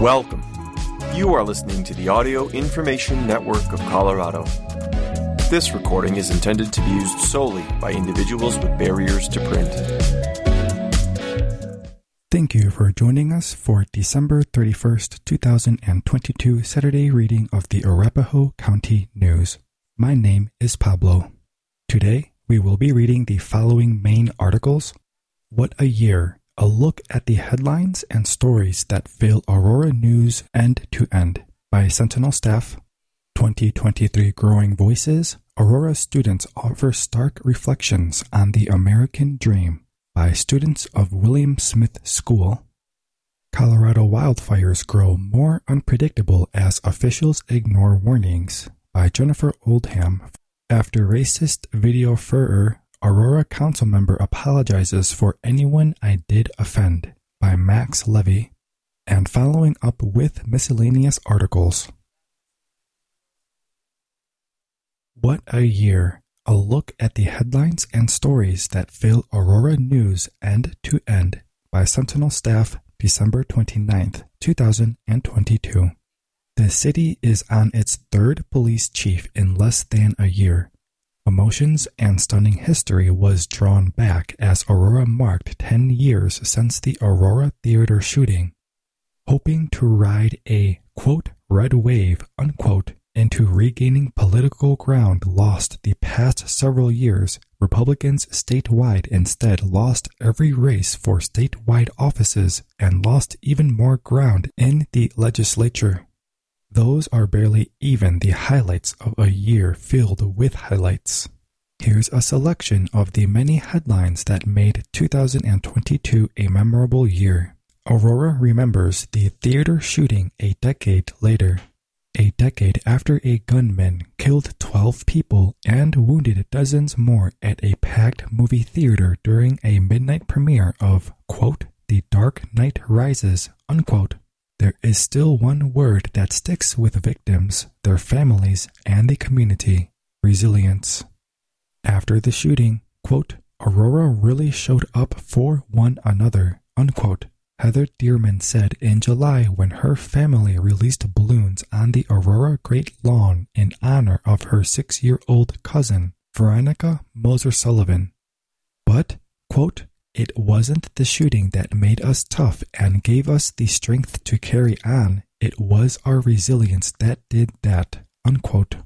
Welcome. You are listening to the Audio Information Network of Colorado. This recording is intended to be used solely by individuals with barriers to print. Thank you for joining us for December 31st, 2022 Saturday reading of the Arapahoe County News. My name is Pablo. Today, we will be reading the following main articles What a Year a look at the headlines and stories that fill Aurora News end to end by Sentinel staff. 2023 Growing Voices Aurora students offer stark reflections on the American dream by students of William Smith School. Colorado wildfires grow more unpredictable as officials ignore warnings by Jennifer Oldham after racist video furor Aurora council member apologizes for anyone I did offend by Max Levy, and following up with miscellaneous articles. What a year! A look at the headlines and stories that fill Aurora News end to end by Sentinel staff December 29th, 2022. The city is on its third police chief in less than a year Emotions and stunning history was drawn back as Aurora marked 10 years since the Aurora Theater shooting. Hoping to ride a, quote, red wave, unquote, into regaining political ground lost the past several years, Republicans statewide instead lost every race for statewide offices and lost even more ground in the legislature. Those are barely even the highlights of a year filled with highlights. Here's a selection of the many headlines that made 2022 a memorable year. Aurora remembers the theater shooting a decade later. A decade after a gunman killed 12 people and wounded dozens more at a packed movie theater during a midnight premiere of, quote, The Dark Knight Rises, unquote. There is still one word that sticks with victims, their families, and the community resilience. After the shooting, quote, Aurora really showed up for one another, unquote. Heather Dearman said in July when her family released balloons on the Aurora Great Lawn in honor of her six year old cousin, Veronica Moser Sullivan. But, quote, it wasn't the shooting that made us tough and gave us the strength to carry on. It was our resilience that did that. Unquote.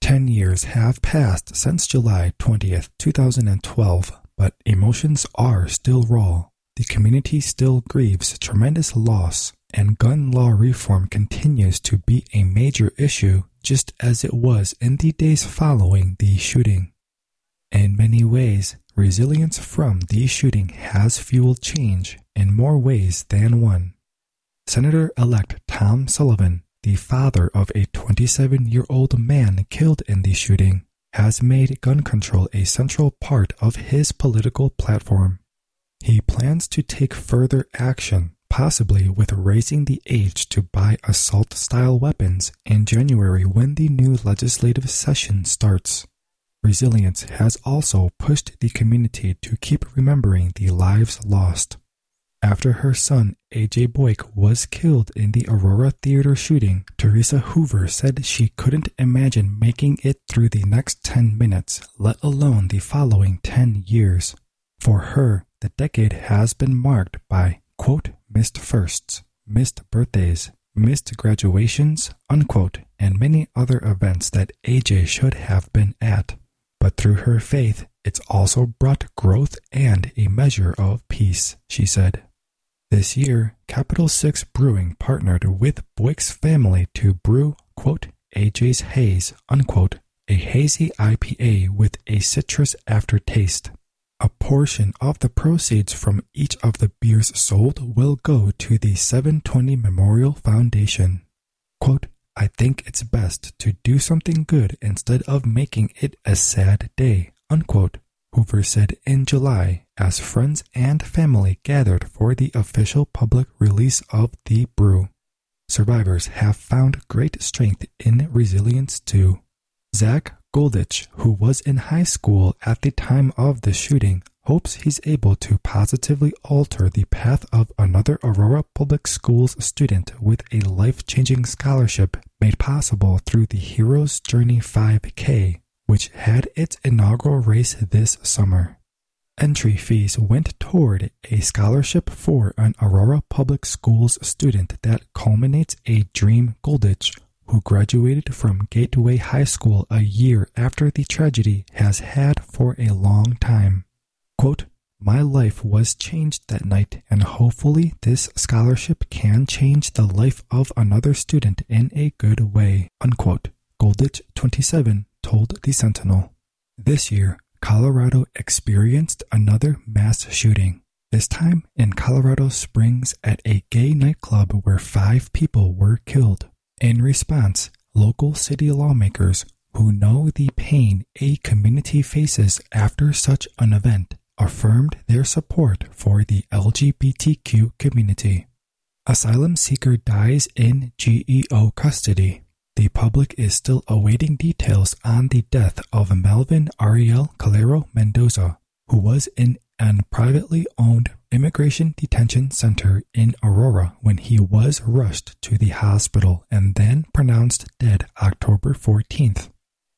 Ten years have passed since July 20th, 2012, but emotions are still raw. The community still grieves tremendous loss, and gun law reform continues to be a major issue just as it was in the days following the shooting. In many ways, Resilience from the shooting has fueled change in more ways than one. Senator elect Tom Sullivan, the father of a 27 year old man killed in the shooting, has made gun control a central part of his political platform. He plans to take further action, possibly with raising the age to buy assault style weapons in January when the new legislative session starts. Resilience has also pushed the community to keep remembering the lives lost. After her son, AJ Boik, was killed in the Aurora Theater shooting, Teresa Hoover said she couldn't imagine making it through the next 10 minutes, let alone the following 10 years. For her, the decade has been marked by, quote, missed firsts, missed birthdays, missed graduations, unquote, and many other events that AJ should have been at but through her faith, it's also brought growth and a measure of peace, she said. This year, Capital Six Brewing partnered with Boik's family to brew, quote, AJ's Haze, unquote, a hazy IPA with a citrus aftertaste. A portion of the proceeds from each of the beers sold will go to the 720 Memorial Foundation. Quote, I think it's best to do something good instead of making it a sad day, unquote, Hoover said in July as friends and family gathered for the official public release of the brew. Survivors have found great strength in resilience too. Zach Goldich, who was in high school at the time of the shooting, hopes he's able to positively alter the path of another Aurora Public Schools student with a life changing scholarship made possible through the Heroes Journey 5K, which had its inaugural race this summer. Entry fees went toward a scholarship for an Aurora Public Schools student that culminates a dream Goldich who graduated from Gateway High School a year after the tragedy has had for a long time. Quote, my life was changed that night, and hopefully, this scholarship can change the life of another student in a good way. Unquote. Goldich 27 told the Sentinel. This year, Colorado experienced another mass shooting, this time in Colorado Springs at a gay nightclub where five people were killed. In response, local city lawmakers who know the pain a community faces after such an event affirmed their support for the LGBTQ community. Asylum seeker dies in GEO custody. The public is still awaiting details on the death of Melvin Ariel Calero Mendoza, who was in an privately owned immigration detention center in Aurora when he was rushed to the hospital and then pronounced dead October 14th.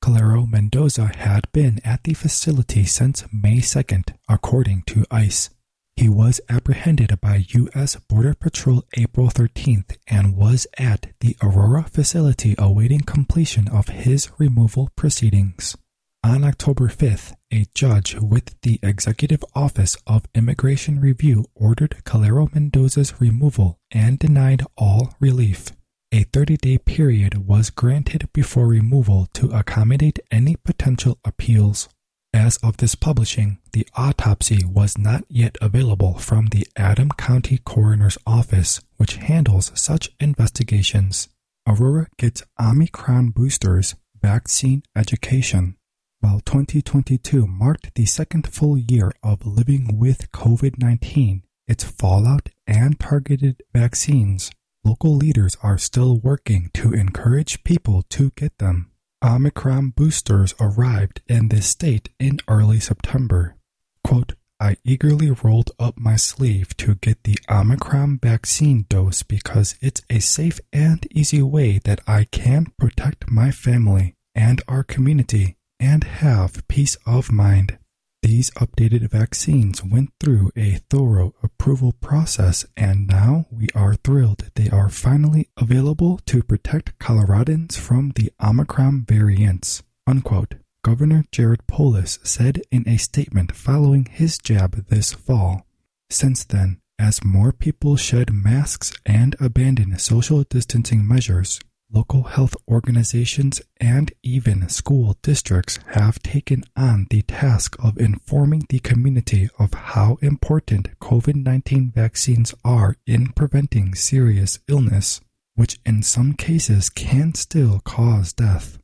Calero Mendoza had been at the facility since May 2nd, according to ICE. He was apprehended by U.S. Border Patrol April 13th and was at the Aurora facility awaiting completion of his removal proceedings. On October 5th, a judge with the Executive Office of Immigration Review ordered Calero Mendoza's removal and denied all relief. A 30 day period was granted before removal to accommodate any potential appeals. As of this publishing, the autopsy was not yet available from the Adams County Coroner's Office, which handles such investigations. Aurora gets Omicron boosters, vaccine education. While 2022 marked the second full year of living with COVID 19, its fallout, and targeted vaccines, local leaders are still working to encourage people to get them. Omicron boosters arrived in this state in early September. Quote, I eagerly rolled up my sleeve to get the Omicron vaccine dose because it's a safe and easy way that I can protect my family and our community and have peace of mind. These updated vaccines went through a thorough approval process, and now we are thrilled they are finally available to protect Coloradans from the Omicron variants. Unquote. Governor Jared Polis said in a statement following his jab this fall. Since then, as more people shed masks and abandon social distancing measures, local health organizations, and even school districts have taken on the task of informing the community of how important COVID 19 vaccines are in preventing serious illness, which in some cases can still cause death.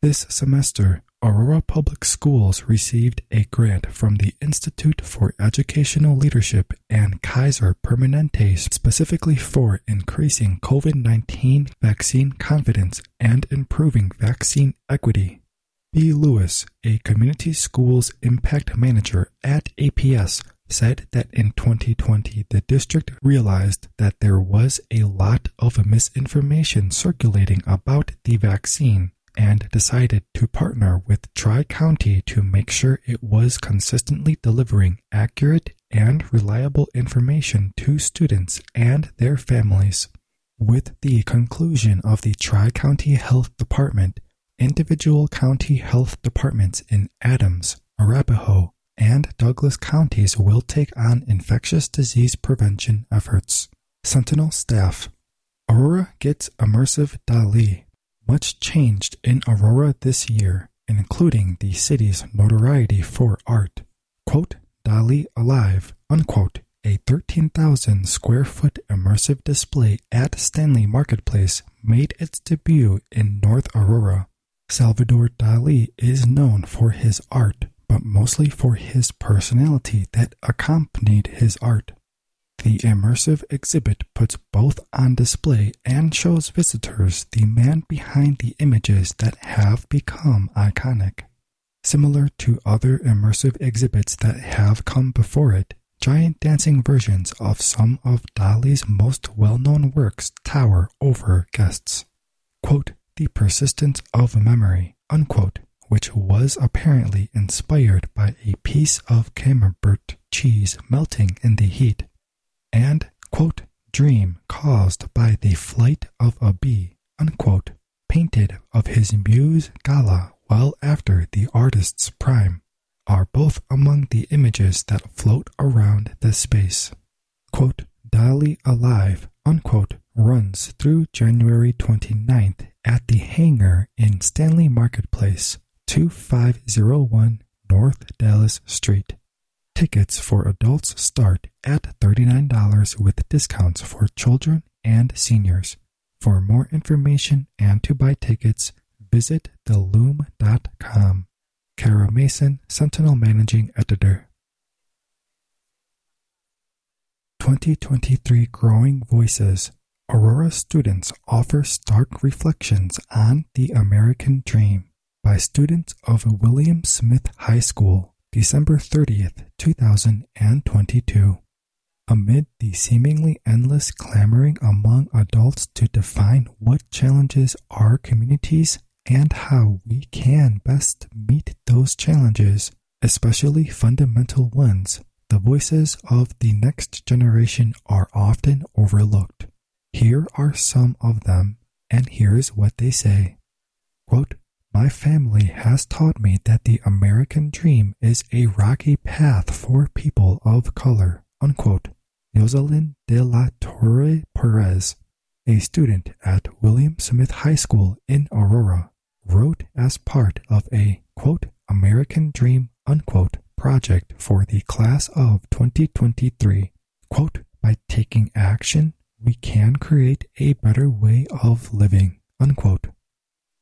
This semester, Aurora Public Schools received a grant from the Institute for Educational Leadership and Kaiser Permanente specifically for increasing COVID 19 vaccine confidence and improving vaccine equity. B. Lewis, a community schools impact manager at APS, said that in 2020 the district realized that there was a lot of misinformation circulating about the vaccine and decided to partner with Tri County to make sure it was consistently delivering accurate and reliable information to students and their families. With the conclusion of the Tri County Health Department, individual county health departments in Adams, Arapahoe, and Douglas counties will take on infectious disease prevention efforts. Sentinel staff Aurora gets immersive Dali much changed in Aurora this year, including the city's notoriety for art. Quote, Dali Alive, unquote, a 13,000 square foot immersive display at Stanley Marketplace made its debut in North Aurora. Salvador Dali is known for his art, but mostly for his personality that accompanied his art. The immersive exhibit puts both on display and shows visitors the man behind the images that have become iconic. Similar to other immersive exhibits that have come before it, giant dancing versions of some of Dali's most well known works tower over guests. Quote, the persistence of memory, unquote, which was apparently inspired by a piece of camembert cheese melting in the heat, and, quote, dream caused by the flight of a bee, unquote, painted of his muse Gala well after the artist's prime, are both among the images that float around the space. Quote, Dali Alive, unquote, runs through January 29th at the hangar in Stanley Marketplace, 2501 North Dallas Street. Tickets for adults start at $39 with discounts for children and seniors. For more information and to buy tickets, visit theloom.com. Kara Mason, Sentinel Managing Editor. 2023 Growing Voices Aurora students offer stark reflections on the American dream by students of William Smith High School, December 30th, 2022. Amid the seemingly endless clamoring among adults to define what challenges our communities and how we can best meet those challenges, especially fundamental ones, the voices of the next generation are often overlooked. Here are some of them, and here's what they say. Quote, my family has taught me that the American dream is a rocky path for people of color. Unquote. Yoselin de la Torre Perez, a student at William Smith High School in Aurora, wrote as part of a quote American Dream unquote project for the class of 2023. Quote, by taking action, we can create a better way of living. Unquote.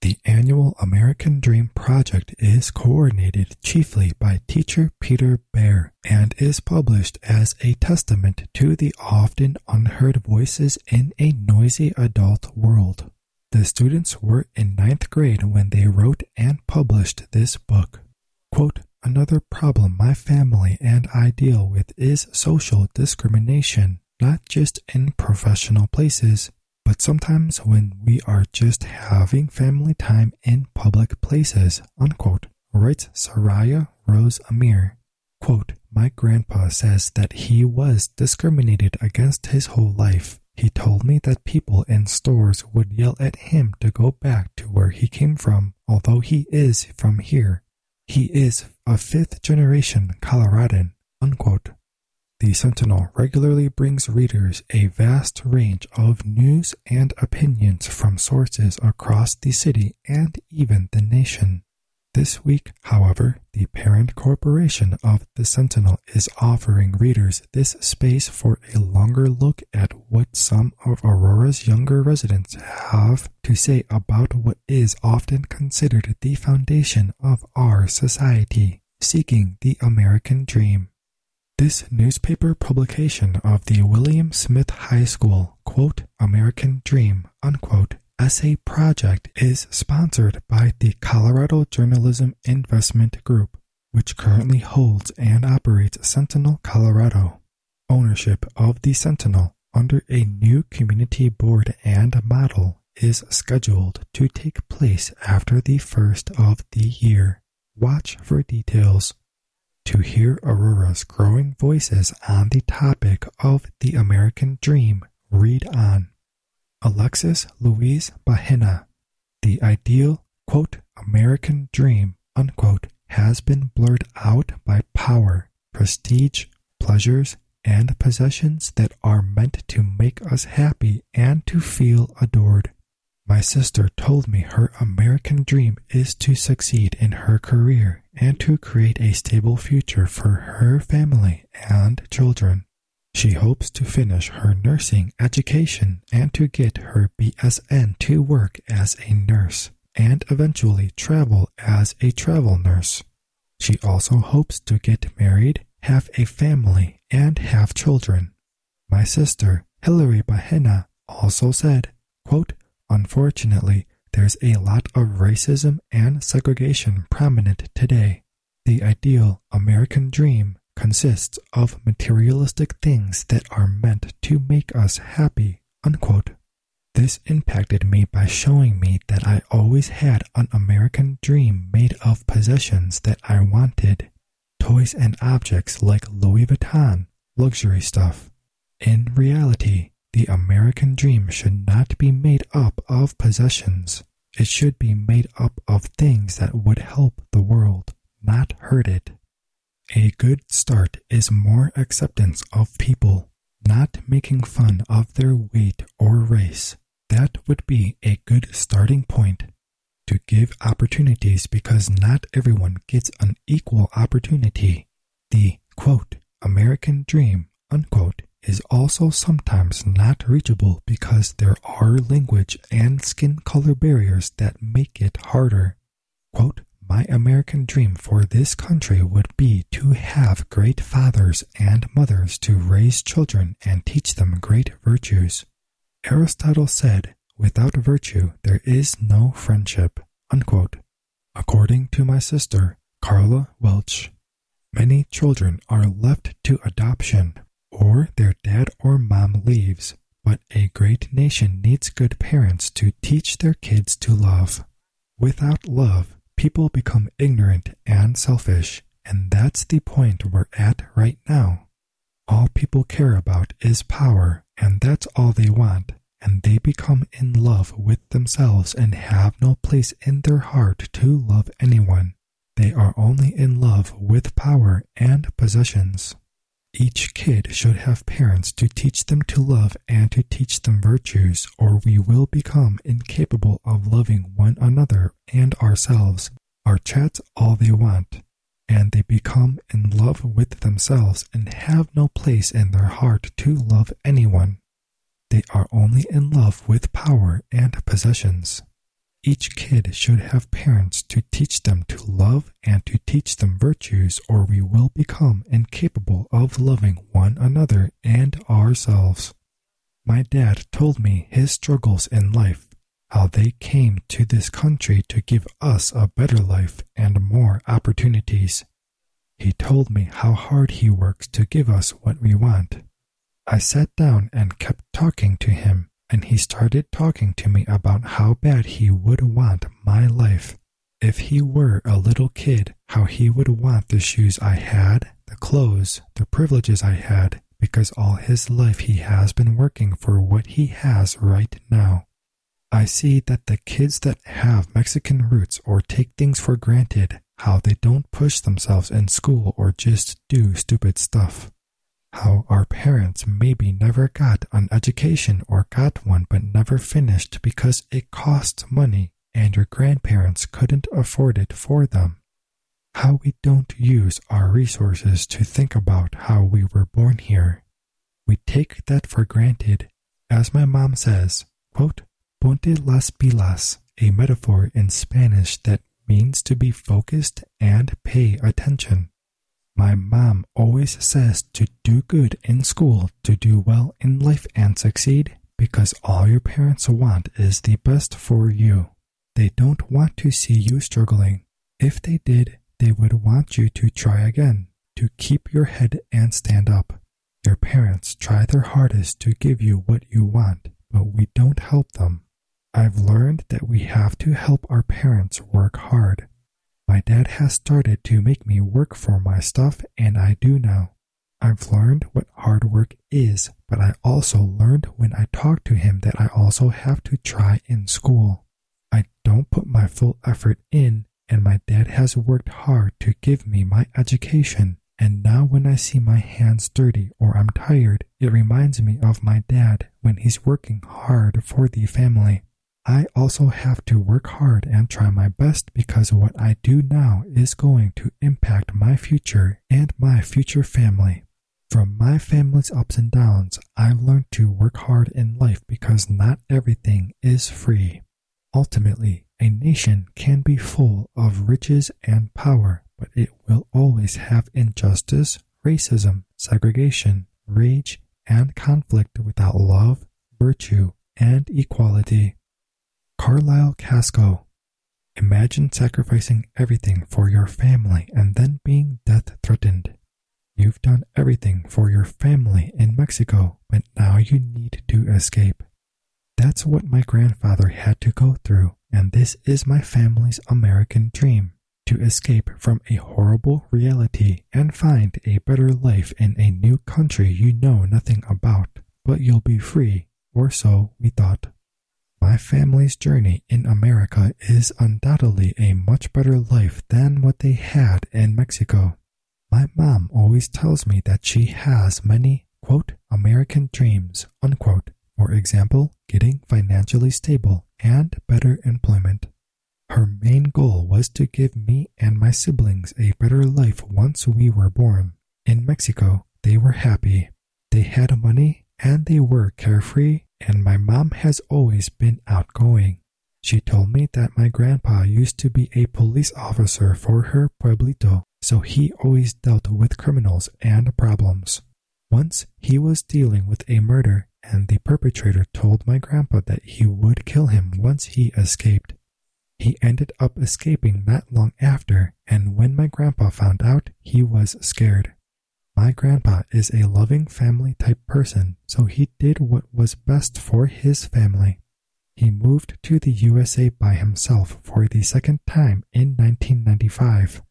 The annual American Dream Project is coordinated chiefly by teacher Peter Bear and is published as a testament to the often unheard voices in a noisy adult world. The students were in ninth grade when they wrote and published this book. Quote, Another problem my family and I deal with is social discrimination, not just in professional places, but sometimes when we are just having family time in public places, unquote, writes Saraya Rose Amir. Quote, My grandpa says that he was discriminated against his whole life. He told me that people in stores would yell at him to go back to where he came from, although he is from here. He is a fifth generation Coloradan. Unquote. The Sentinel regularly brings readers a vast range of news and opinions from sources across the city and even the nation. This week, however, the parent corporation of the Sentinel is offering readers this space for a longer look at what some of Aurora's younger residents have to say about what is often considered the foundation of our society, seeking the American dream. This newspaper publication of the William Smith High School, American Dream, essay project is sponsored by the Colorado Journalism Investment Group, which currently holds and operates Sentinel Colorado. Ownership of the Sentinel under a new community board and model is scheduled to take place after the first of the year. Watch for details. To hear Aurora's growing voices on the topic of the American dream, read on. Alexis Louise Bahena. The ideal, quote, American dream, unquote, has been blurred out by power, prestige, pleasures, and possessions that are meant to make us happy and to feel adored. My sister told me her American dream is to succeed in her career and to create a stable future for her family and children. She hopes to finish her nursing education and to get her BSN to work as a nurse and eventually travel as a travel nurse. She also hopes to get married, have a family, and have children. My sister, Hilary Bahena, also said, quote, Unfortunately, there's a lot of racism and segregation prominent today. The ideal American dream consists of materialistic things that are meant to make us happy. Unquote. This impacted me by showing me that I always had an American dream made of possessions that I wanted toys and objects like Louis Vuitton, luxury stuff. In reality, the American dream should not be made up of possessions. It should be made up of things that would help the world, not hurt it. A good start is more acceptance of people, not making fun of their weight or race. That would be a good starting point. To give opportunities because not everyone gets an equal opportunity. The quote, American dream, unquote, is also sometimes not reachable because there are language and skin color barriers that make it harder. Quote, my American dream for this country would be to have great fathers and mothers to raise children and teach them great virtues. Aristotle said, without virtue there is no friendship. Unquote. According to my sister, Carla Welch, many children are left to adoption or their dad or mom leaves, but a great nation needs good parents to teach their kids to love. Without love, people become ignorant and selfish, and that's the point we're at right now. All people care about is power, and that's all they want, and they become in love with themselves and have no place in their heart to love anyone. They are only in love with power and possessions. Each kid should have parents to teach them to love and to teach them virtues, or we will become incapable of loving one another and ourselves. Our chats all they want, and they become in love with themselves and have no place in their heart to love anyone. They are only in love with power and possessions. Each kid should have parents to teach them to love and to teach them virtues, or we will become incapable of loving one another and ourselves. My dad told me his struggles in life, how they came to this country to give us a better life and more opportunities. He told me how hard he works to give us what we want. I sat down and kept talking to him and he started talking to me about how bad he would want my life. If he were a little kid, how he would want the shoes I had, the clothes, the privileges I had, because all his life he has been working for what he has right now. I see that the kids that have Mexican roots or take things for granted, how they don't push themselves in school or just do stupid stuff how our parents maybe never got an education or got one but never finished because it costs money and your grandparents couldn't afford it for them. How we don't use our resources to think about how we were born here. We take that for granted. As my mom says, quote, ponte las pilas, a metaphor in Spanish that means to be focused and pay attention. My mom always says to do good in school, to do well in life and succeed, because all your parents want is the best for you. They don't want to see you struggling. If they did, they would want you to try again, to keep your head and stand up. Your parents try their hardest to give you what you want, but we don't help them. I've learned that we have to help our parents work hard my dad has started to make me work for my stuff, and I do now. I've learned what hard work is, but I also learned when I talked to him that I also have to try in school. I don't put my full effort in, and my dad has worked hard to give me my education. And now, when I see my hands dirty or I'm tired, it reminds me of my dad when he's working hard for the family. I also have to work hard and try my best because what I do now is going to impact my future and my future family. From my family's ups and downs, I've learned to work hard in life because not everything is free. Ultimately, a nation can be full of riches and power, but it will always have injustice, racism, segregation, rage, and conflict without love, virtue, and equality. Carlisle Casco. Imagine sacrificing everything for your family and then being death threatened. You've done everything for your family in Mexico, but now you need to escape. That's what my grandfather had to go through, and this is my family's American dream to escape from a horrible reality and find a better life in a new country you know nothing about, but you'll be free, or so we thought. My family's journey in America is undoubtedly a much better life than what they had in Mexico. My mom always tells me that she has many, quote, American dreams, unquote. For example, getting financially stable and better employment. Her main goal was to give me and my siblings a better life once we were born. In Mexico, they were happy. They had money and they were carefree, and my mom has always been outgoing. She told me that my grandpa used to be a police officer for her pueblito, so he always dealt with criminals and problems. Once he was dealing with a murder, and the perpetrator told my grandpa that he would kill him once he escaped. He ended up escaping not long after, and when my grandpa found out, he was scared. My grandpa is a loving family type person, so he did what was best for his family. He moved to the USA by himself for the second time in 1995.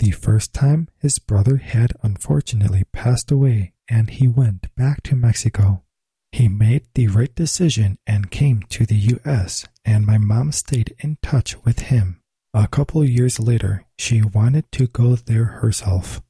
The first time, his brother had unfortunately passed away and he went back to Mexico. He made the right decision and came to the US, and my mom stayed in touch with him. A couple years later, she wanted to go there herself.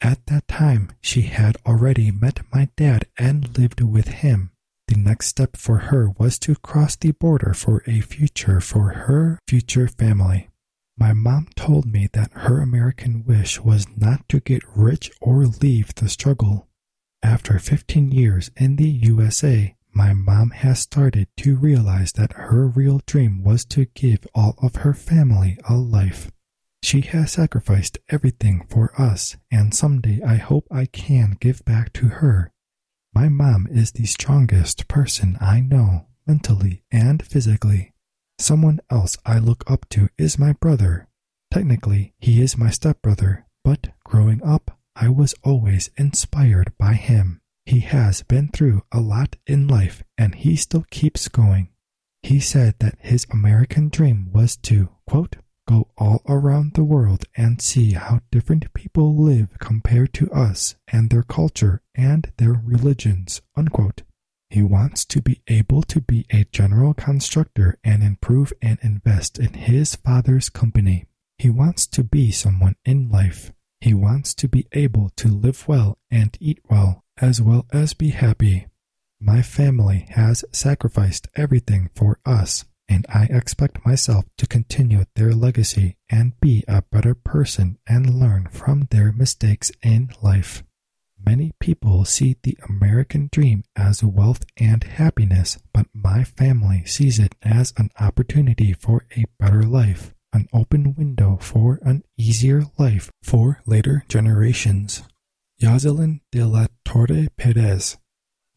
At that time, she had already met my dad and lived with him. The next step for her was to cross the border for a future for her future family. My mom told me that her American wish was not to get rich or leave the struggle. After 15 years in the USA, my mom has started to realize that her real dream was to give all of her family a life. She has sacrificed everything for us, and someday I hope I can give back to her. My mom is the strongest person I know, mentally and physically. Someone else I look up to is my brother. Technically, he is my stepbrother, but growing up, I was always inspired by him. He has been through a lot in life and he still keeps going. He said that his American dream was to, quote, go all around the world and see how different people live compared to us and their culture and their religions. Unquote. He wants to be able to be a general constructor and improve and invest in his father's company. He wants to be someone in life. He wants to be able to live well and eat well, as well as be happy. My family has sacrificed everything for us and I expect myself to continue their legacy and be a better person and learn from their mistakes in life. Many people see the American dream as wealth and happiness, but my family sees it as an opportunity for a better life, an open window for an easier life for later generations. Yoselin de la Torre Perez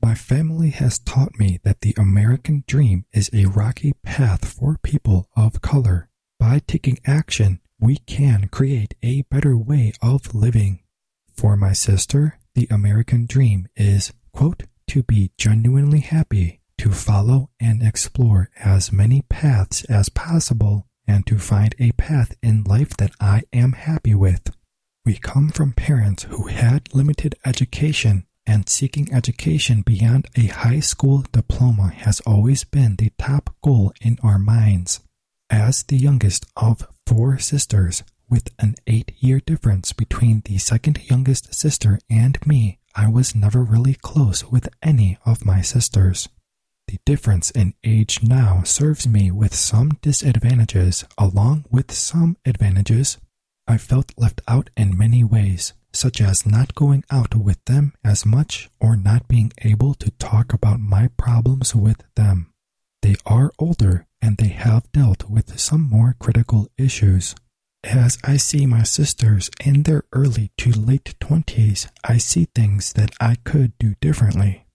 my family has taught me that the American dream is a rocky path for people of color. By taking action, we can create a better way of living. For my sister, the American dream is, quote, to be genuinely happy, to follow and explore as many paths as possible, and to find a path in life that I am happy with. We come from parents who had limited education and seeking education beyond a high school diploma has always been the top goal in our minds. As the youngest of four sisters, with an eight year difference between the second youngest sister and me, I was never really close with any of my sisters. The difference in age now serves me with some disadvantages, along with some advantages. I felt left out in many ways such as not going out with them as much or not being able to talk about my problems with them. They are older and they have dealt with some more critical issues. As I see my sisters in their early to late 20s, I see things that I could do differently.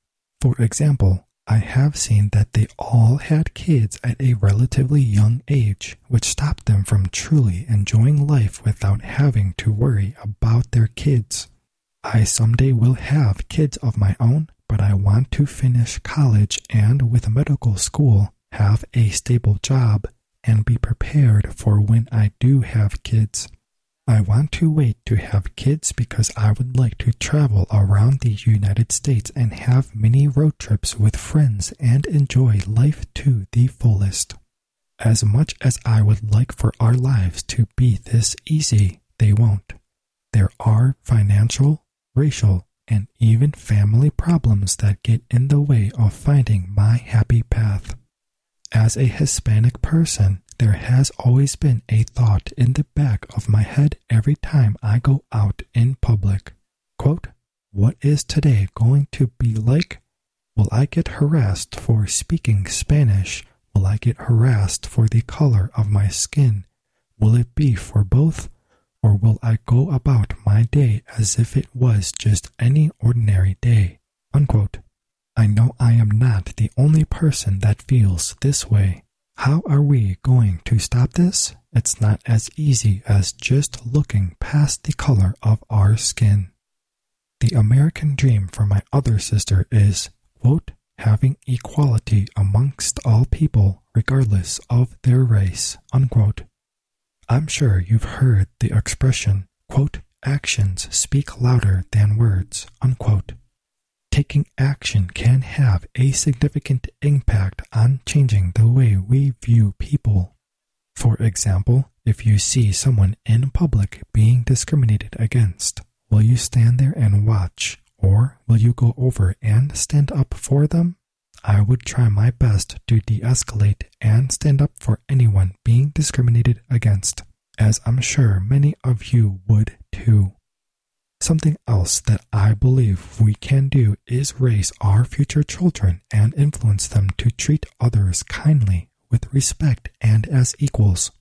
For example, I have seen that they all had kids at a relatively young age, which stopped them from truly enjoying life without having to worry about their kids. I someday will have kids of my own, but I want to finish college and with medical school have a stable job and be prepared for when I do have kids. I want to wait to have kids because I would like to travel around the United States and have many road trips with friends and enjoy life to the fullest. As much as I would like for our lives to be this easy, they won't. There are financial, racial, and even family problems that get in the way of finding my happy path. As a Hispanic person, there has always been a thought in the back of my head every time I go out in public. Quote, what is today going to be like? Will I get harassed for speaking Spanish? Will I get harassed for the color of my skin? Will it be for both? Or will I go about my day as if it was just any ordinary day? Unquote. I know I am not the only person that feels this way. How are we going to stop this? It's not as easy as just looking past the color of our skin. The American dream for my other sister is, quote, having equality amongst all people regardless of their race, unquote. I'm sure you've heard the expression, quote, actions speak louder than words, unquote taking action can have a significant impact on changing the way we view people. For example, if you see someone in public being discriminated against, will you stand there and watch, or will you go over and stand up for them? I would try my best to de escalate and stand up for anyone being discriminated against, as I'm sure many of you would too. Something else that I believe we can do is raise our future children and influence them to treat others kindly, with respect, and as equals.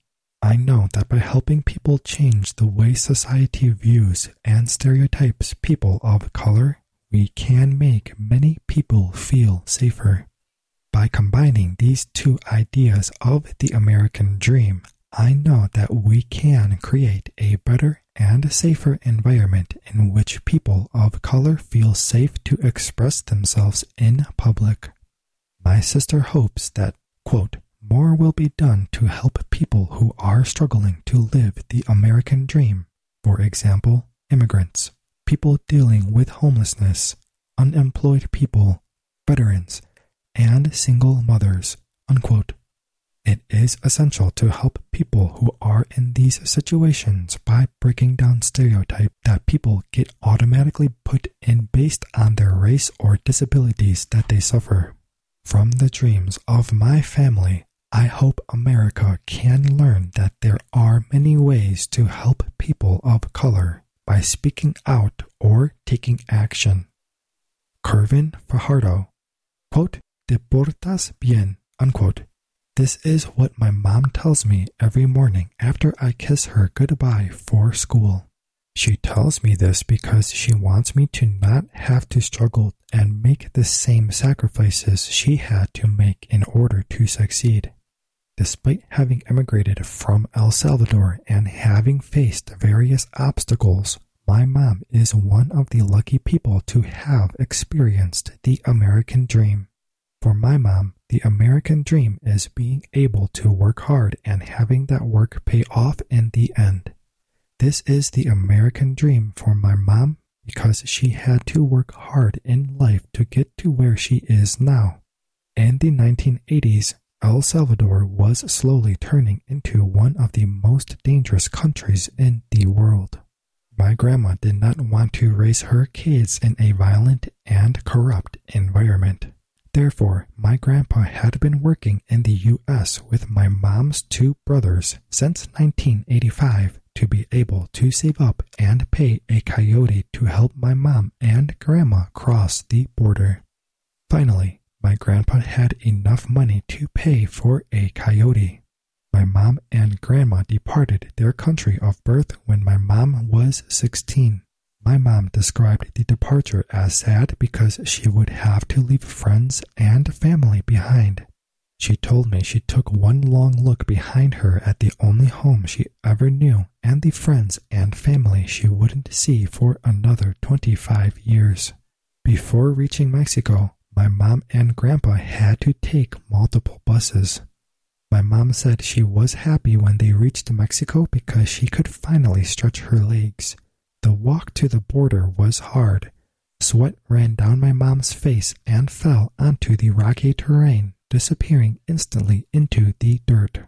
I know that by helping people change the way society views and stereotypes people of color, we can make many people feel safer. By combining these two ideas of the American dream, I know that we can create a better and a safer environment in which people of color feel safe to express themselves in public. My sister hopes that, quote, more will be done to help people who are struggling to live the American dream. For example, immigrants, people dealing with homelessness, unemployed people, veterans, and single mothers, unquote. It is essential to help people who are in these situations by breaking down stereotypes that people get automatically put in based on their race or disabilities that they suffer. From the dreams of my family, I hope America can learn that there are many ways to help people of color by speaking out or taking action. Kervin Fajardo, quote, Te portas bien, unquote. This is what my mom tells me every morning after I kiss her goodbye for school. She tells me this because she wants me to not have to struggle and make the same sacrifices she had to make in order to succeed. Despite having emigrated from El Salvador and having faced various obstacles, my mom is one of the lucky people to have experienced the American dream. For my mom, the American dream is being able to work hard and having that work pay off in the end. This is the American dream for my mom because she had to work hard in life to get to where she is now. In the 1980s, El Salvador was slowly turning into one of the most dangerous countries in the world. My grandma did not want to raise her kids in a violent and corrupt environment. Therefore, my grandpa had been working in the U.S. with my mom's two brothers since 1985 to be able to save up and pay a coyote to help my mom and grandma cross the border. Finally, my grandpa had enough money to pay for a coyote. My mom and grandma departed their country of birth when my mom was 16. My mom described the departure as sad because she would have to leave friends and family behind. She told me she took one long look behind her at the only home she ever knew and the friends and family she wouldn't see for another 25 years. Before reaching Mexico, my mom and grandpa had to take multiple buses. My mom said she was happy when they reached Mexico because she could finally stretch her legs. The walk to the border was hard. Sweat ran down my mom's face and fell onto the rocky terrain, disappearing instantly into the dirt.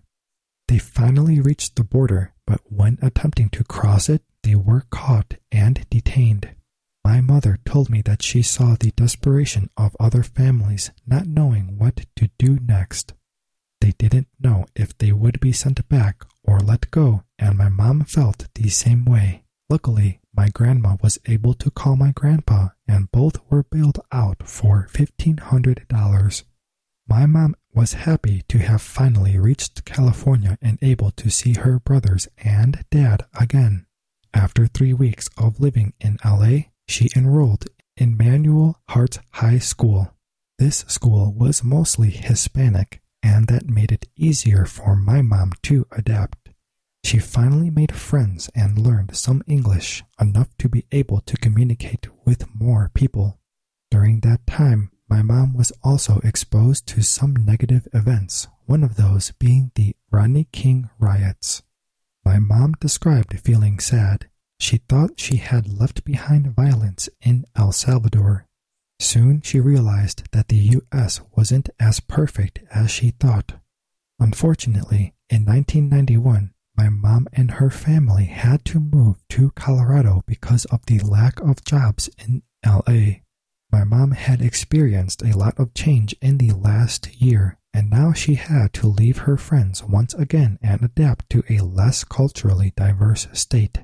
They finally reached the border, but when attempting to cross it, they were caught and detained. My mother told me that she saw the desperation of other families not knowing what to do next. They didn't know if they would be sent back or let go, and my mom felt the same way. Luckily, my grandma was able to call my grandpa, and both were bailed out for $1,500. My mom was happy to have finally reached California and able to see her brothers and dad again. After three weeks of living in LA, she enrolled in Manual Arts High School. This school was mostly Hispanic, and that made it easier for my mom to adapt. She finally made friends and learned some English, enough to be able to communicate with more people. During that time, my mom was also exposed to some negative events, one of those being the Rodney King riots. My mom described feeling sad. She thought she had left behind violence in El Salvador. Soon she realized that the U.S. wasn't as perfect as she thought. Unfortunately, in 1991, my mom and her family had to move to Colorado because of the lack of jobs in LA. My mom had experienced a lot of change in the last year, and now she had to leave her friends once again and adapt to a less culturally diverse state.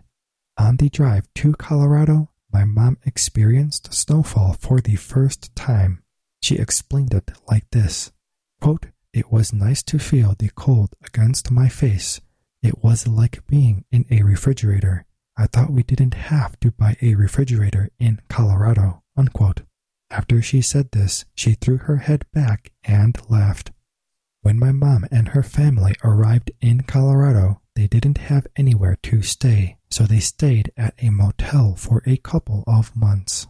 On the drive to Colorado, my mom experienced snowfall for the first time. She explained it like this quote, It was nice to feel the cold against my face it was like being in a refrigerator. I thought we didn't have to buy a refrigerator in Colorado. Unquote. After she said this, she threw her head back and laughed. When my mom and her family arrived in Colorado, they didn't have anywhere to stay, so they stayed at a motel for a couple of months.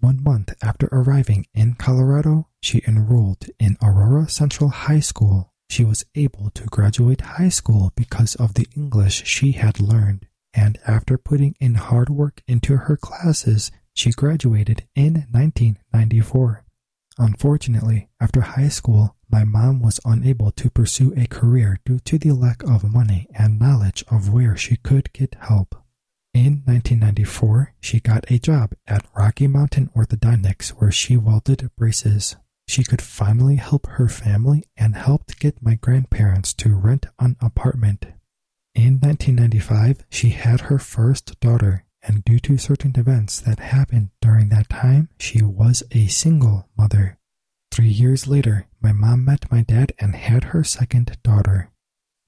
One month after arriving in Colorado, she enrolled in Aurora Central High School she was able to graduate high school because of the English she had learned, and after putting in hard work into her classes, she graduated in 1994. Unfortunately, after high school, my mom was unable to pursue a career due to the lack of money and knowledge of where she could get help. In 1994, she got a job at Rocky Mountain Orthodontics where she welded braces. She could finally help her family and helped get my grandparents to rent an apartment. In 1995, she had her first daughter, and due to certain events that happened during that time, she was a single mother. Three years later, my mom met my dad and had her second daughter.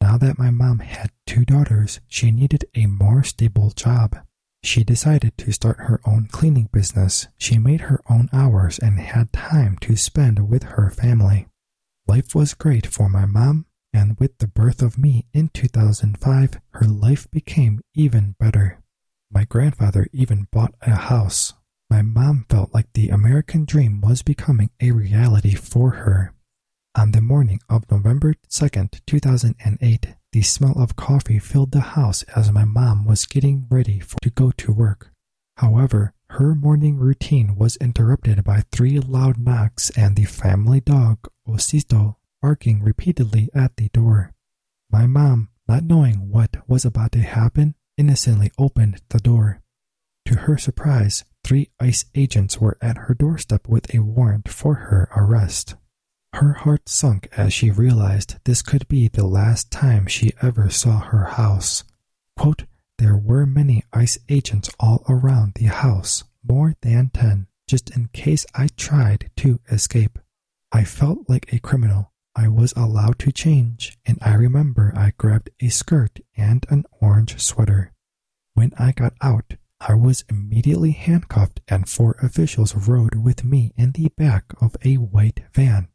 Now that my mom had two daughters, she needed a more stable job. She decided to start her own cleaning business. She made her own hours and had time to spend with her family. Life was great for my mom, and with the birth of me in 2005, her life became even better. My grandfather even bought a house. My mom felt like the American dream was becoming a reality for her. On the morning of November 2nd, 2008, the smell of coffee filled the house as my mom was getting ready for, to go to work. However, her morning routine was interrupted by three loud knocks and the family dog, Osito, barking repeatedly at the door. My mom, not knowing what was about to happen, innocently opened the door. To her surprise, three ICE agents were at her doorstep with a warrant for her arrest. Her heart sunk as she realized this could be the last time she ever saw her house. Quote, there were many ICE agents all around the house, more than ten, just in case I tried to escape. I felt like a criminal. I was allowed to change, and I remember I grabbed a skirt and an orange sweater. When I got out, I was immediately handcuffed, and four officials rode with me in the back of a white van.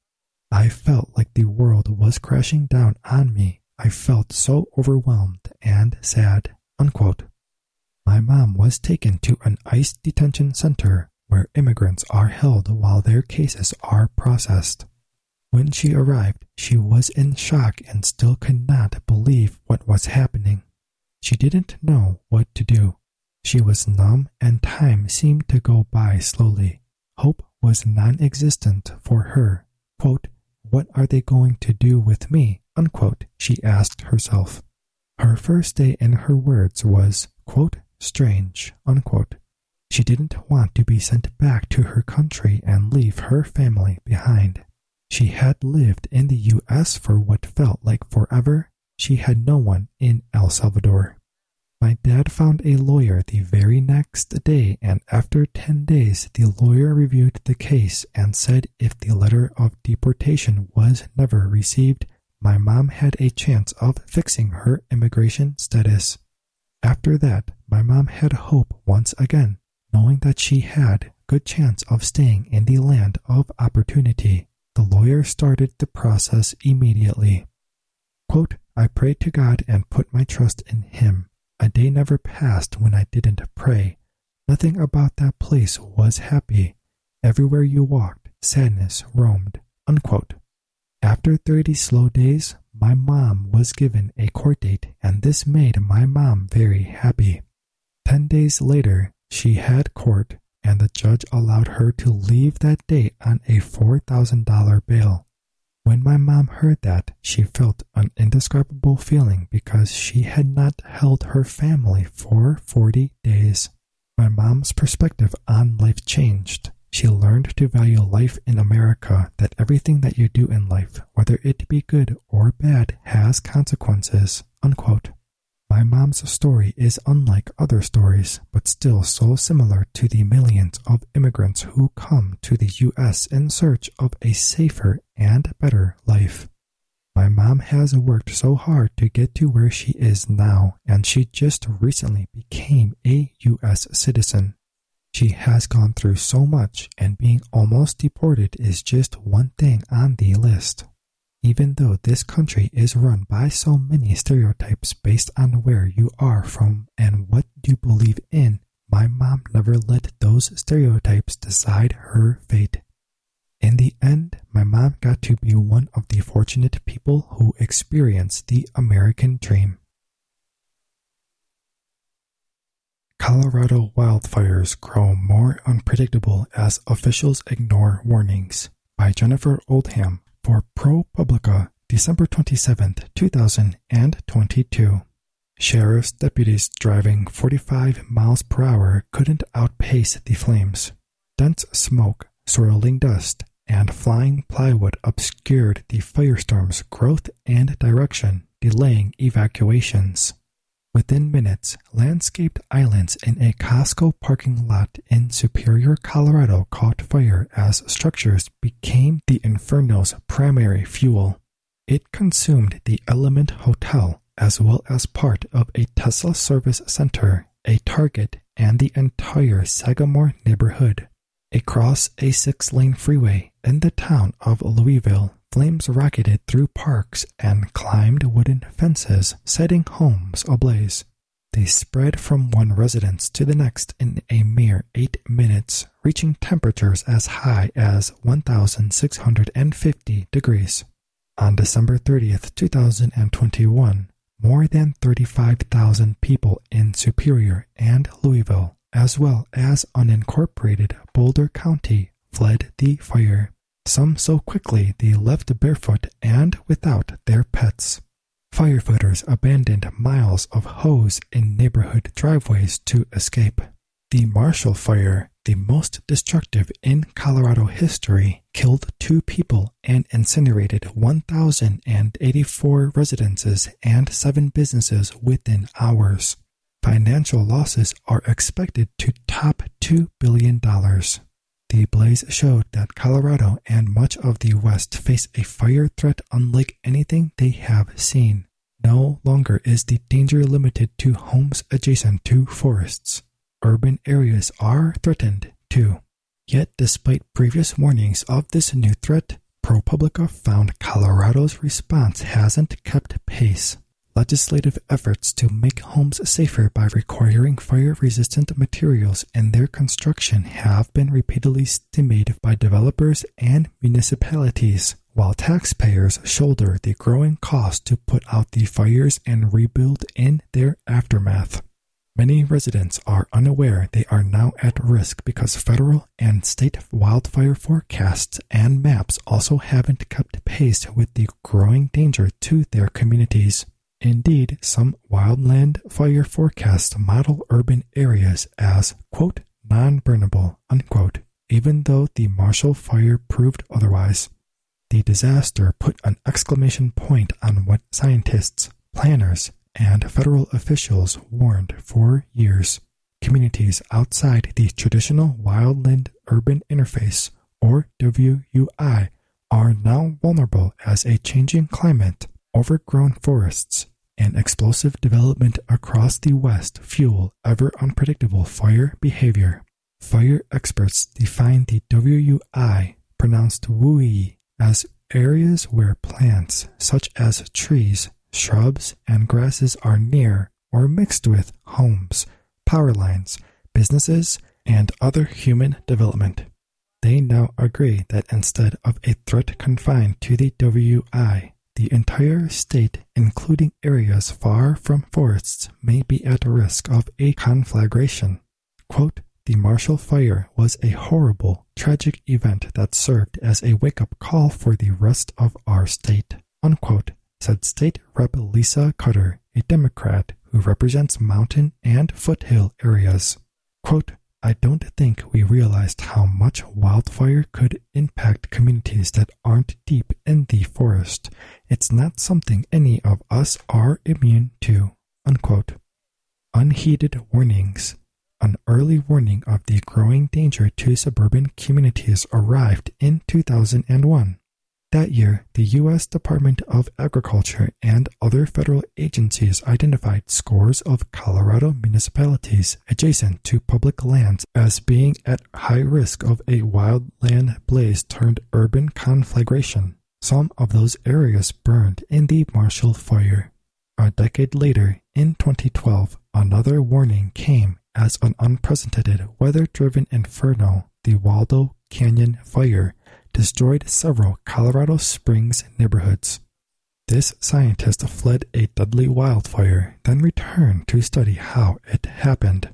I felt like the world was crashing down on me. I felt so overwhelmed and sad. Unquote. My mom was taken to an ICE detention center where immigrants are held while their cases are processed. When she arrived, she was in shock and still could not believe what was happening. She didn't know what to do. She was numb and time seemed to go by slowly. Hope was non existent for her. Quote, what are they going to do with me? Unquote, she asked herself. Her first day in her words was, quote, strange, unquote. She didn't want to be sent back to her country and leave her family behind. She had lived in the U.S. for what felt like forever. She had no one in El Salvador. My dad found a lawyer the very next day, and after 10 days, the lawyer reviewed the case and said if the letter of deportation was never received, my mom had a chance of fixing her immigration status. After that, my mom had hope once again, knowing that she had good chance of staying in the land of opportunity. The lawyer started the process immediately. Quote, I prayed to God and put my trust in Him. A day never passed when I didn't pray. Nothing about that place was happy. Everywhere you walked, sadness roamed. Unquote. After 30 slow days, my mom was given a court date, and this made my mom very happy. Ten days later, she had court, and the judge allowed her to leave that day on a $4,000 bail. When my mom heard that, she felt an indescribable feeling because she had not held her family for 40 days. My mom's perspective on life changed. She learned to value life in America, that everything that you do in life, whether it be good or bad, has consequences. Unquote. My mom's story is unlike other stories, but still so similar to the millions of immigrants who come to the U.S. in search of a safer and better life. My mom has worked so hard to get to where she is now, and she just recently became a U.S. citizen. She has gone through so much, and being almost deported is just one thing on the list. Even though this country is run by so many stereotypes based on where you are from and what you believe in, my mom never let those stereotypes decide her fate. In the end, my mom got to be one of the fortunate people who experienced the American dream. Colorado wildfires grow more unpredictable as officials ignore warnings by Jennifer Oldham for ProPublica, December 27, 2022. Sheriff's deputies driving 45 miles per hour couldn't outpace the flames. Dense smoke, swirling dust, and flying plywood obscured the firestorm's growth and direction, delaying evacuations. Within minutes, landscaped islands in a Costco parking lot in Superior, Colorado caught fire as structures became the inferno's primary fuel. It consumed the Element Hotel as well as part of a Tesla service center, a Target, and the entire Sagamore neighborhood. Across a six lane freeway in the town of Louisville, Flames rocketed through parks and climbed wooden fences, setting homes ablaze. They spread from one residence to the next in a mere eight minutes, reaching temperatures as high as 1,650 degrees. On December 30th, 2021, more than 35,000 people in Superior and Louisville, as well as unincorporated Boulder County, fled the fire some so quickly they left barefoot and without their pets. Firefighters abandoned miles of hose in neighborhood driveways to escape. The Marshall Fire, the most destructive in Colorado history, killed two people and incinerated 1,084 residences and seven businesses within hours. Financial losses are expected to top $2 billion. The blaze showed that Colorado and much of the West face a fire threat unlike anything they have seen. No longer is the danger limited to homes adjacent to forests. urban areas are threatened too. Yet, despite previous warnings of this new threat, ProPublica found Colorado's response hasn't kept pace. Legislative efforts to make homes safer by requiring fire resistant materials in their construction have been repeatedly stymied by developers and municipalities, while taxpayers shoulder the growing cost to put out the fires and rebuild in their aftermath. Many residents are unaware they are now at risk because federal and state wildfire forecasts and maps also haven't kept pace with the growing danger to their communities. Indeed, some wildland fire forecasts model urban areas as, quote, non burnable, unquote, even though the Marshall Fire proved otherwise. The disaster put an exclamation point on what scientists, planners, and federal officials warned for years. Communities outside the traditional wildland urban interface, or WUI, are now vulnerable as a changing climate, overgrown forests, and explosive development across the West fuel ever unpredictable fire behavior. Fire experts define the WUI, pronounced WUI, as areas where plants such as trees, shrubs, and grasses are near or mixed with homes, power lines, businesses, and other human development. They now agree that instead of a threat confined to the WUI, the entire state, including areas far from forests, may be at risk of a conflagration. Quote, the Marshall Fire was a horrible, tragic event that served as a wake up call for the rest of our state, unquote, said State Rep. Lisa Cutter, a Democrat who represents mountain and foothill areas. Quote, I don't think we realized how much wildfire could impact communities that aren't deep in the forest. It's not something any of us are immune to. Unquote. Unheeded warnings. An early warning of the growing danger to suburban communities arrived in 2001. That year, the U.S. Department of Agriculture and other federal agencies identified scores of Colorado municipalities adjacent to public lands as being at high risk of a wildland blaze turned urban conflagration. Some of those areas burned in the Marshall Fire. A decade later, in 2012, another warning came as an unprecedented weather driven inferno, the Waldo Canyon Fire destroyed several Colorado Springs neighborhoods. This scientist fled a deadly wildfire, then returned to study how it happened.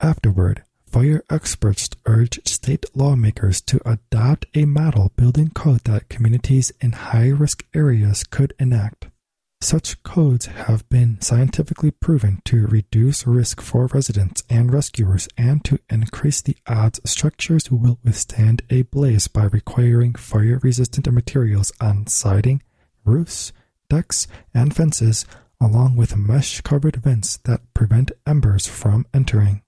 Afterward, fire experts urged state lawmakers to adopt a model building code that communities in high risk areas could enact. Such codes have been scientifically proven to reduce risk for residents and rescuers and to increase the odds structures will withstand a blaze by requiring fire resistant materials on siding, roofs, decks, and fences, along with mesh covered vents that prevent embers from entering.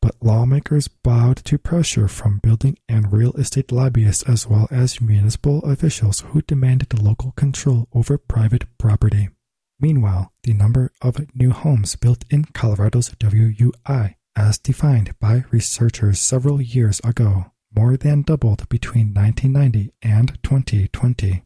But lawmakers bowed to pressure from building and real estate lobbyists as well as municipal officials who demanded local control over private property. Meanwhile, the number of new homes built in Colorado's WUI, as defined by researchers several years ago, more than doubled between 1990 and 2020.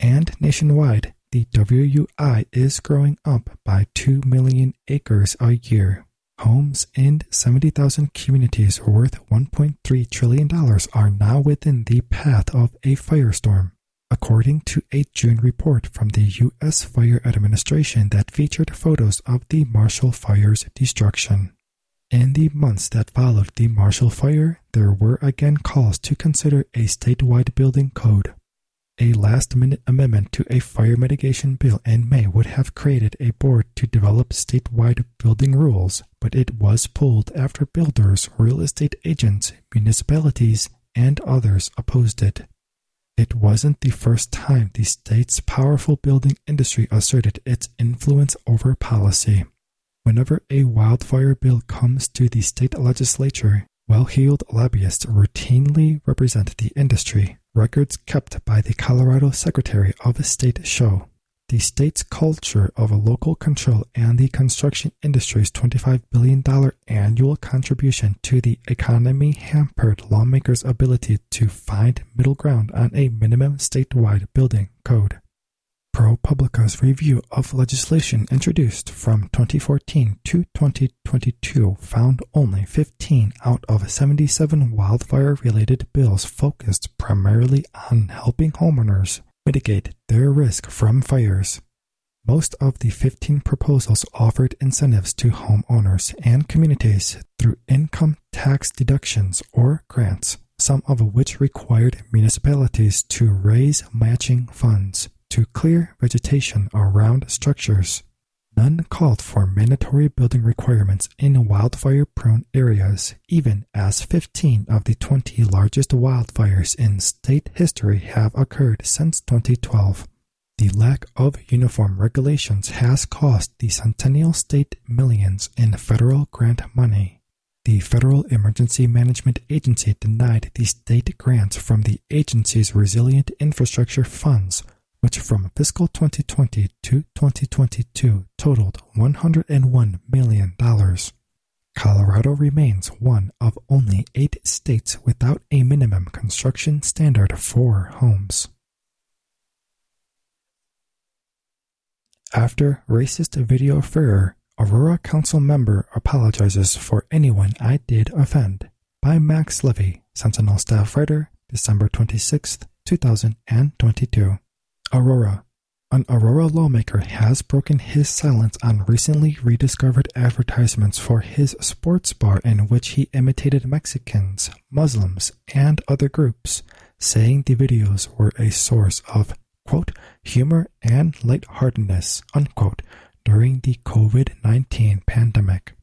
And nationwide, the WUI is growing up by 2 million acres a year. Homes in 70,000 communities worth $1.3 trillion are now within the path of a firestorm, according to a June report from the U.S. Fire Administration that featured photos of the Marshall Fire's destruction. In the months that followed the Marshall Fire, there were again calls to consider a statewide building code. A last minute amendment to a fire mitigation bill in May would have created a board to develop statewide building rules, but it was pulled after builders, real estate agents, municipalities, and others opposed it. It wasn't the first time the state's powerful building industry asserted its influence over policy. Whenever a wildfire bill comes to the state legislature, well heeled lobbyists routinely represent the industry, records kept by the Colorado Secretary of State show. the state's culture of local control and the construction industry's $25 billion annual contribution to the economy hampered lawmakers' ability to find middle ground on a minimum statewide building code. ProPublica's review of legislation introduced from 2014 to 2022 found only 15 out of 77 wildfire related bills focused primarily on helping homeowners mitigate their risk from fires. Most of the 15 proposals offered incentives to homeowners and communities through income tax deductions or grants, some of which required municipalities to raise matching funds to clear vegetation around structures. None called for mandatory building requirements in wildfire prone areas, even as 15 of the 20 largest wildfires in state history have occurred since 2012. The lack of uniform regulations has cost the Centennial State millions in federal grant money. The Federal Emergency Management Agency denied the state grants from the agency's Resilient Infrastructure Funds which from fiscal 2020 to 2022 totaled $101 million. Colorado remains one of only eight states without a minimum construction standard for homes. After racist video furor, Aurora Council member apologizes for anyone I did offend. By Max Levy, Sentinel staff writer, December 26, 2022. Aurora. An Aurora lawmaker has broken his silence on recently rediscovered advertisements for his sports bar in which he imitated Mexicans, Muslims, and other groups, saying the videos were a source of, humor and lightheartedness, during the COVID 19 pandemic.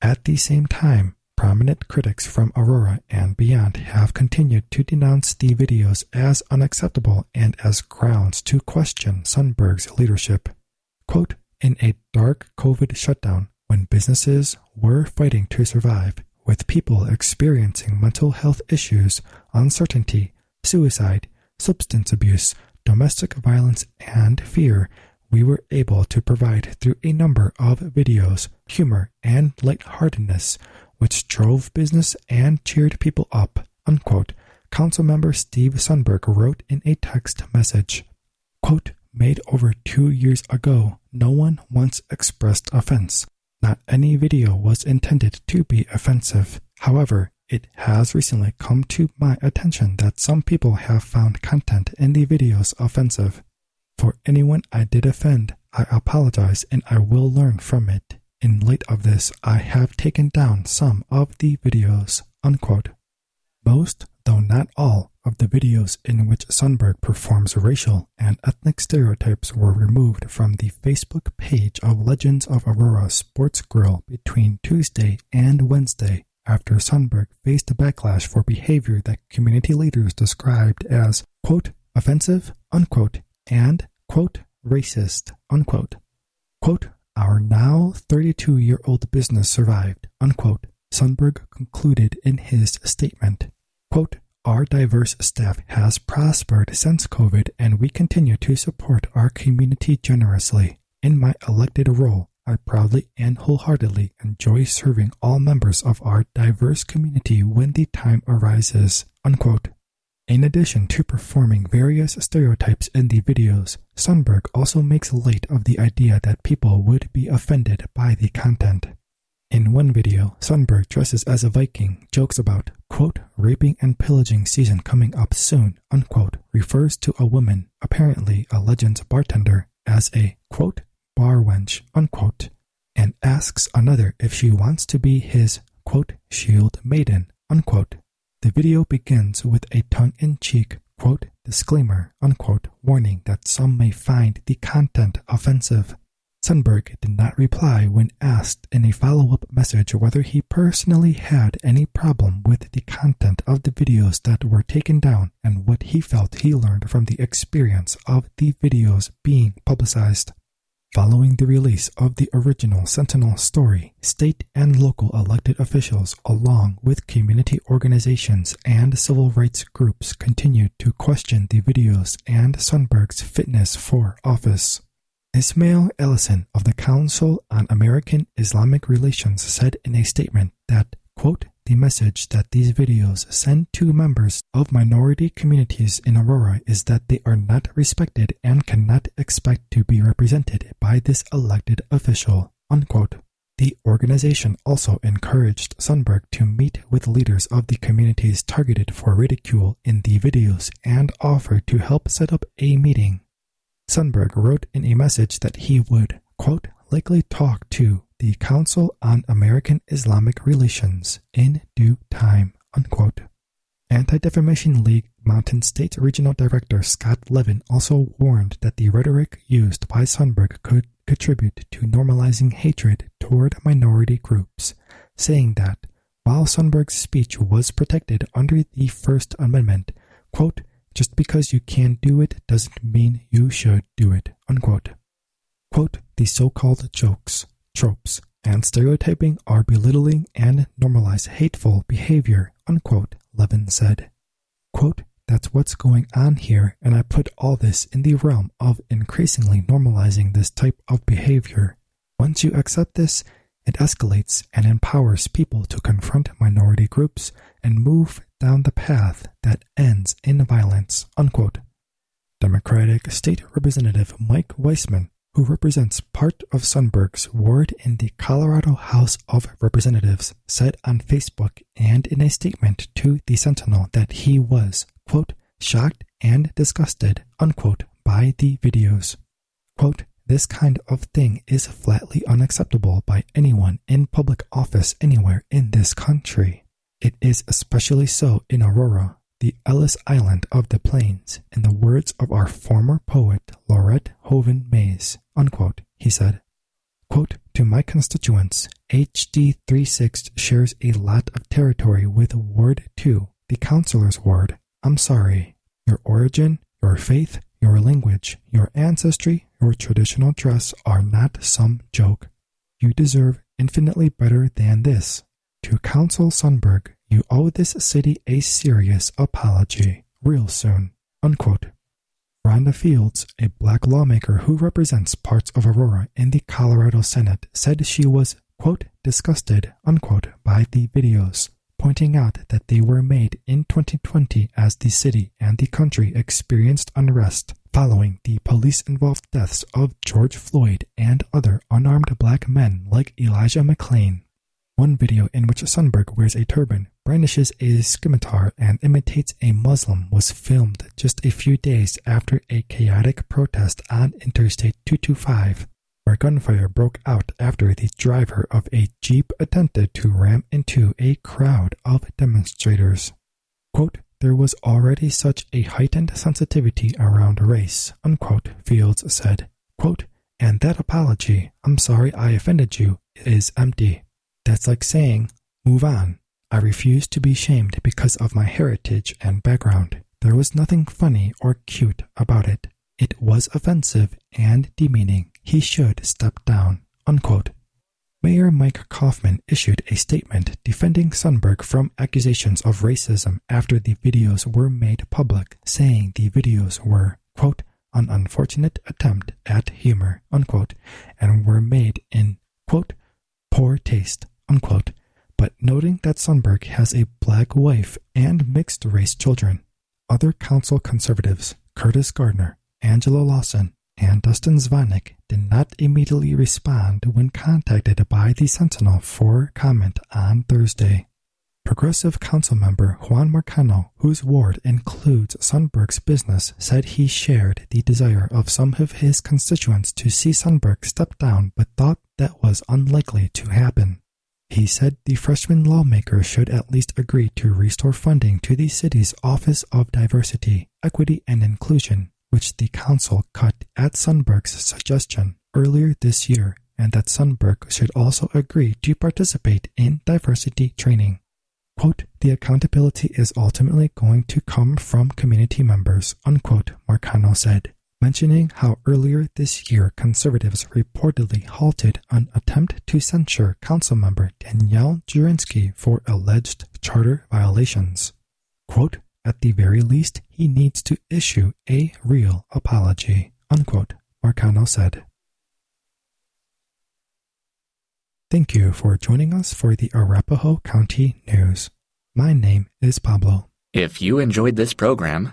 At the same time, Prominent critics from Aurora and beyond have continued to denounce the videos as unacceptable and as grounds to question Sundberg's leadership. Quote, in a dark COVID shutdown, when businesses were fighting to survive, with people experiencing mental health issues, uncertainty, suicide, substance abuse, domestic violence, and fear, we were able to provide through a number of videos humor and lightheartedness which drove business and cheered people up, unquote, Councilmember Steve Sundberg wrote in a text message. Quote, made over two years ago, no one once expressed offense. Not any video was intended to be offensive. However, it has recently come to my attention that some people have found content in the videos offensive. For anyone I did offend, I apologize and I will learn from it. In light of this, I have taken down some of the videos. Unquote. Most, though not all, of the videos in which Sundberg performs racial and ethnic stereotypes were removed from the Facebook page of Legends of Aurora Sports Grill between Tuesday and Wednesday after Sundberg faced a backlash for behavior that community leaders described as, quote, offensive, unquote, and, quote, racist, unquote. Quote, our now 32 year old business survived, unquote, Sundberg concluded in his statement. Quote, our diverse staff has prospered since COVID and we continue to support our community generously. In my elected role, I proudly and wholeheartedly enjoy serving all members of our diverse community when the time arises. Unquote. In addition to performing various stereotypes in the videos, Sundberg also makes light of the idea that people would be offended by the content. In one video, Sundberg dresses as a Viking, jokes about, quote, raping and pillaging season coming up soon, unquote, refers to a woman, apparently a Legends bartender, as a, quote, bar wench, unquote, and asks another if she wants to be his, quote, shield maiden, unquote. The video begins with a tongue in cheek, quote, disclaimer, unquote, warning that some may find the content offensive. Sundberg did not reply when asked in a follow up message whether he personally had any problem with the content of the videos that were taken down and what he felt he learned from the experience of the videos being publicized. Following the release of the original Sentinel story, state and local elected officials, along with community organizations and civil rights groups, continued to question the videos and Sundberg's fitness for office. Ismail Allison of the Council on American Islamic Relations said in a statement that, quote, the message that these videos send to members of minority communities in Aurora is that they are not respected and cannot expect to be represented by this elected official. Unquote. The organization also encouraged Sundberg to meet with leaders of the communities targeted for ridicule in the videos and offered to help set up a meeting. Sundberg wrote in a message that he would, quote, likely talk to the Council on American Islamic Relations in due time, unquote. Anti-Defamation League Mountain State Regional Director Scott Levin also warned that the rhetoric used by Sundberg could contribute to normalizing hatred toward minority groups, saying that while Sundberg's speech was protected under the First Amendment, quote, just because you can do it doesn't mean you should do it, unquote. Quote, the so-called jokes tropes, and stereotyping are belittling and normalize hateful behavior, unquote, Levin said. Quote, that's what's going on here, and I put all this in the realm of increasingly normalizing this type of behavior. Once you accept this, it escalates and empowers people to confront minority groups and move down the path that ends in violence. Unquote. Democratic State Representative Mike Weissman who represents part of Sundberg's ward in the Colorado House of Representatives, said on Facebook and in a statement to the Sentinel that he was, quote, shocked and disgusted, unquote, by the videos. Quote, this kind of thing is flatly unacceptable by anyone in public office anywhere in this country. It is especially so in Aurora, the Ellis Island of the Plains, in the words of our former poet laureate Jovan Mays, unquote, he said. Quote, to my constituents, HD 36 shares a lot of territory with Ward 2, the councilor's ward. I'm sorry. Your origin, your faith, your language, your ancestry, your traditional dress are not some joke. You deserve infinitely better than this. To Council Sundberg, you owe this city a serious apology, real soon. Unquote. Rhonda Fields, a black lawmaker who represents parts of Aurora in the Colorado Senate, said she was, quote, disgusted, unquote, by the videos, pointing out that they were made in 2020 as the city and the country experienced unrest following the police involved deaths of George Floyd and other unarmed black men like Elijah McClain. One video in which Sundberg wears a turban, brandishes a scimitar, and imitates a Muslim was filmed just a few days after a chaotic protest on Interstate 225, where gunfire broke out after the driver of a Jeep attempted to ram into a crowd of demonstrators. Quote, there was already such a heightened sensitivity around race, unquote, Fields said. Quote, and that apology, I'm sorry I offended you, is empty. That's like saying, move on. I refuse to be shamed because of my heritage and background. There was nothing funny or cute about it. It was offensive and demeaning. He should step down. Unquote. Mayor Mike Coffman issued a statement defending Sundberg from accusations of racism after the videos were made public, saying the videos were, quote, an unfortunate attempt at humor, unquote, and were made in, quote, poor taste, unquote, but noting that Sundberg has a black wife and mixed race children. Other council conservatives, Curtis Gardner, Angela Lawson, and Dustin Zvonek, did not immediately respond when contacted by the Sentinel for comment on Thursday. Progressive Council member Juan Marcano, whose ward includes Sundberg's business, said he shared the desire of some of his constituents to see Sundberg step down but thought that was unlikely to happen. He said the freshman lawmaker should at least agree to restore funding to the city's Office of Diversity, Equity and Inclusion, which the council cut at Sundberg's suggestion earlier this year, and that Sundberg should also agree to participate in diversity training. Quote, the accountability is ultimately going to come from community members, unquote, Marcano said mentioning how earlier this year conservatives reportedly halted an attempt to censure councilmember Danielle Jurinski for alleged charter violations. Quote, at the very least, he needs to issue a real apology, unquote, Marcano said. Thank you for joining us for the Arapahoe County News. My name is Pablo. If you enjoyed this program,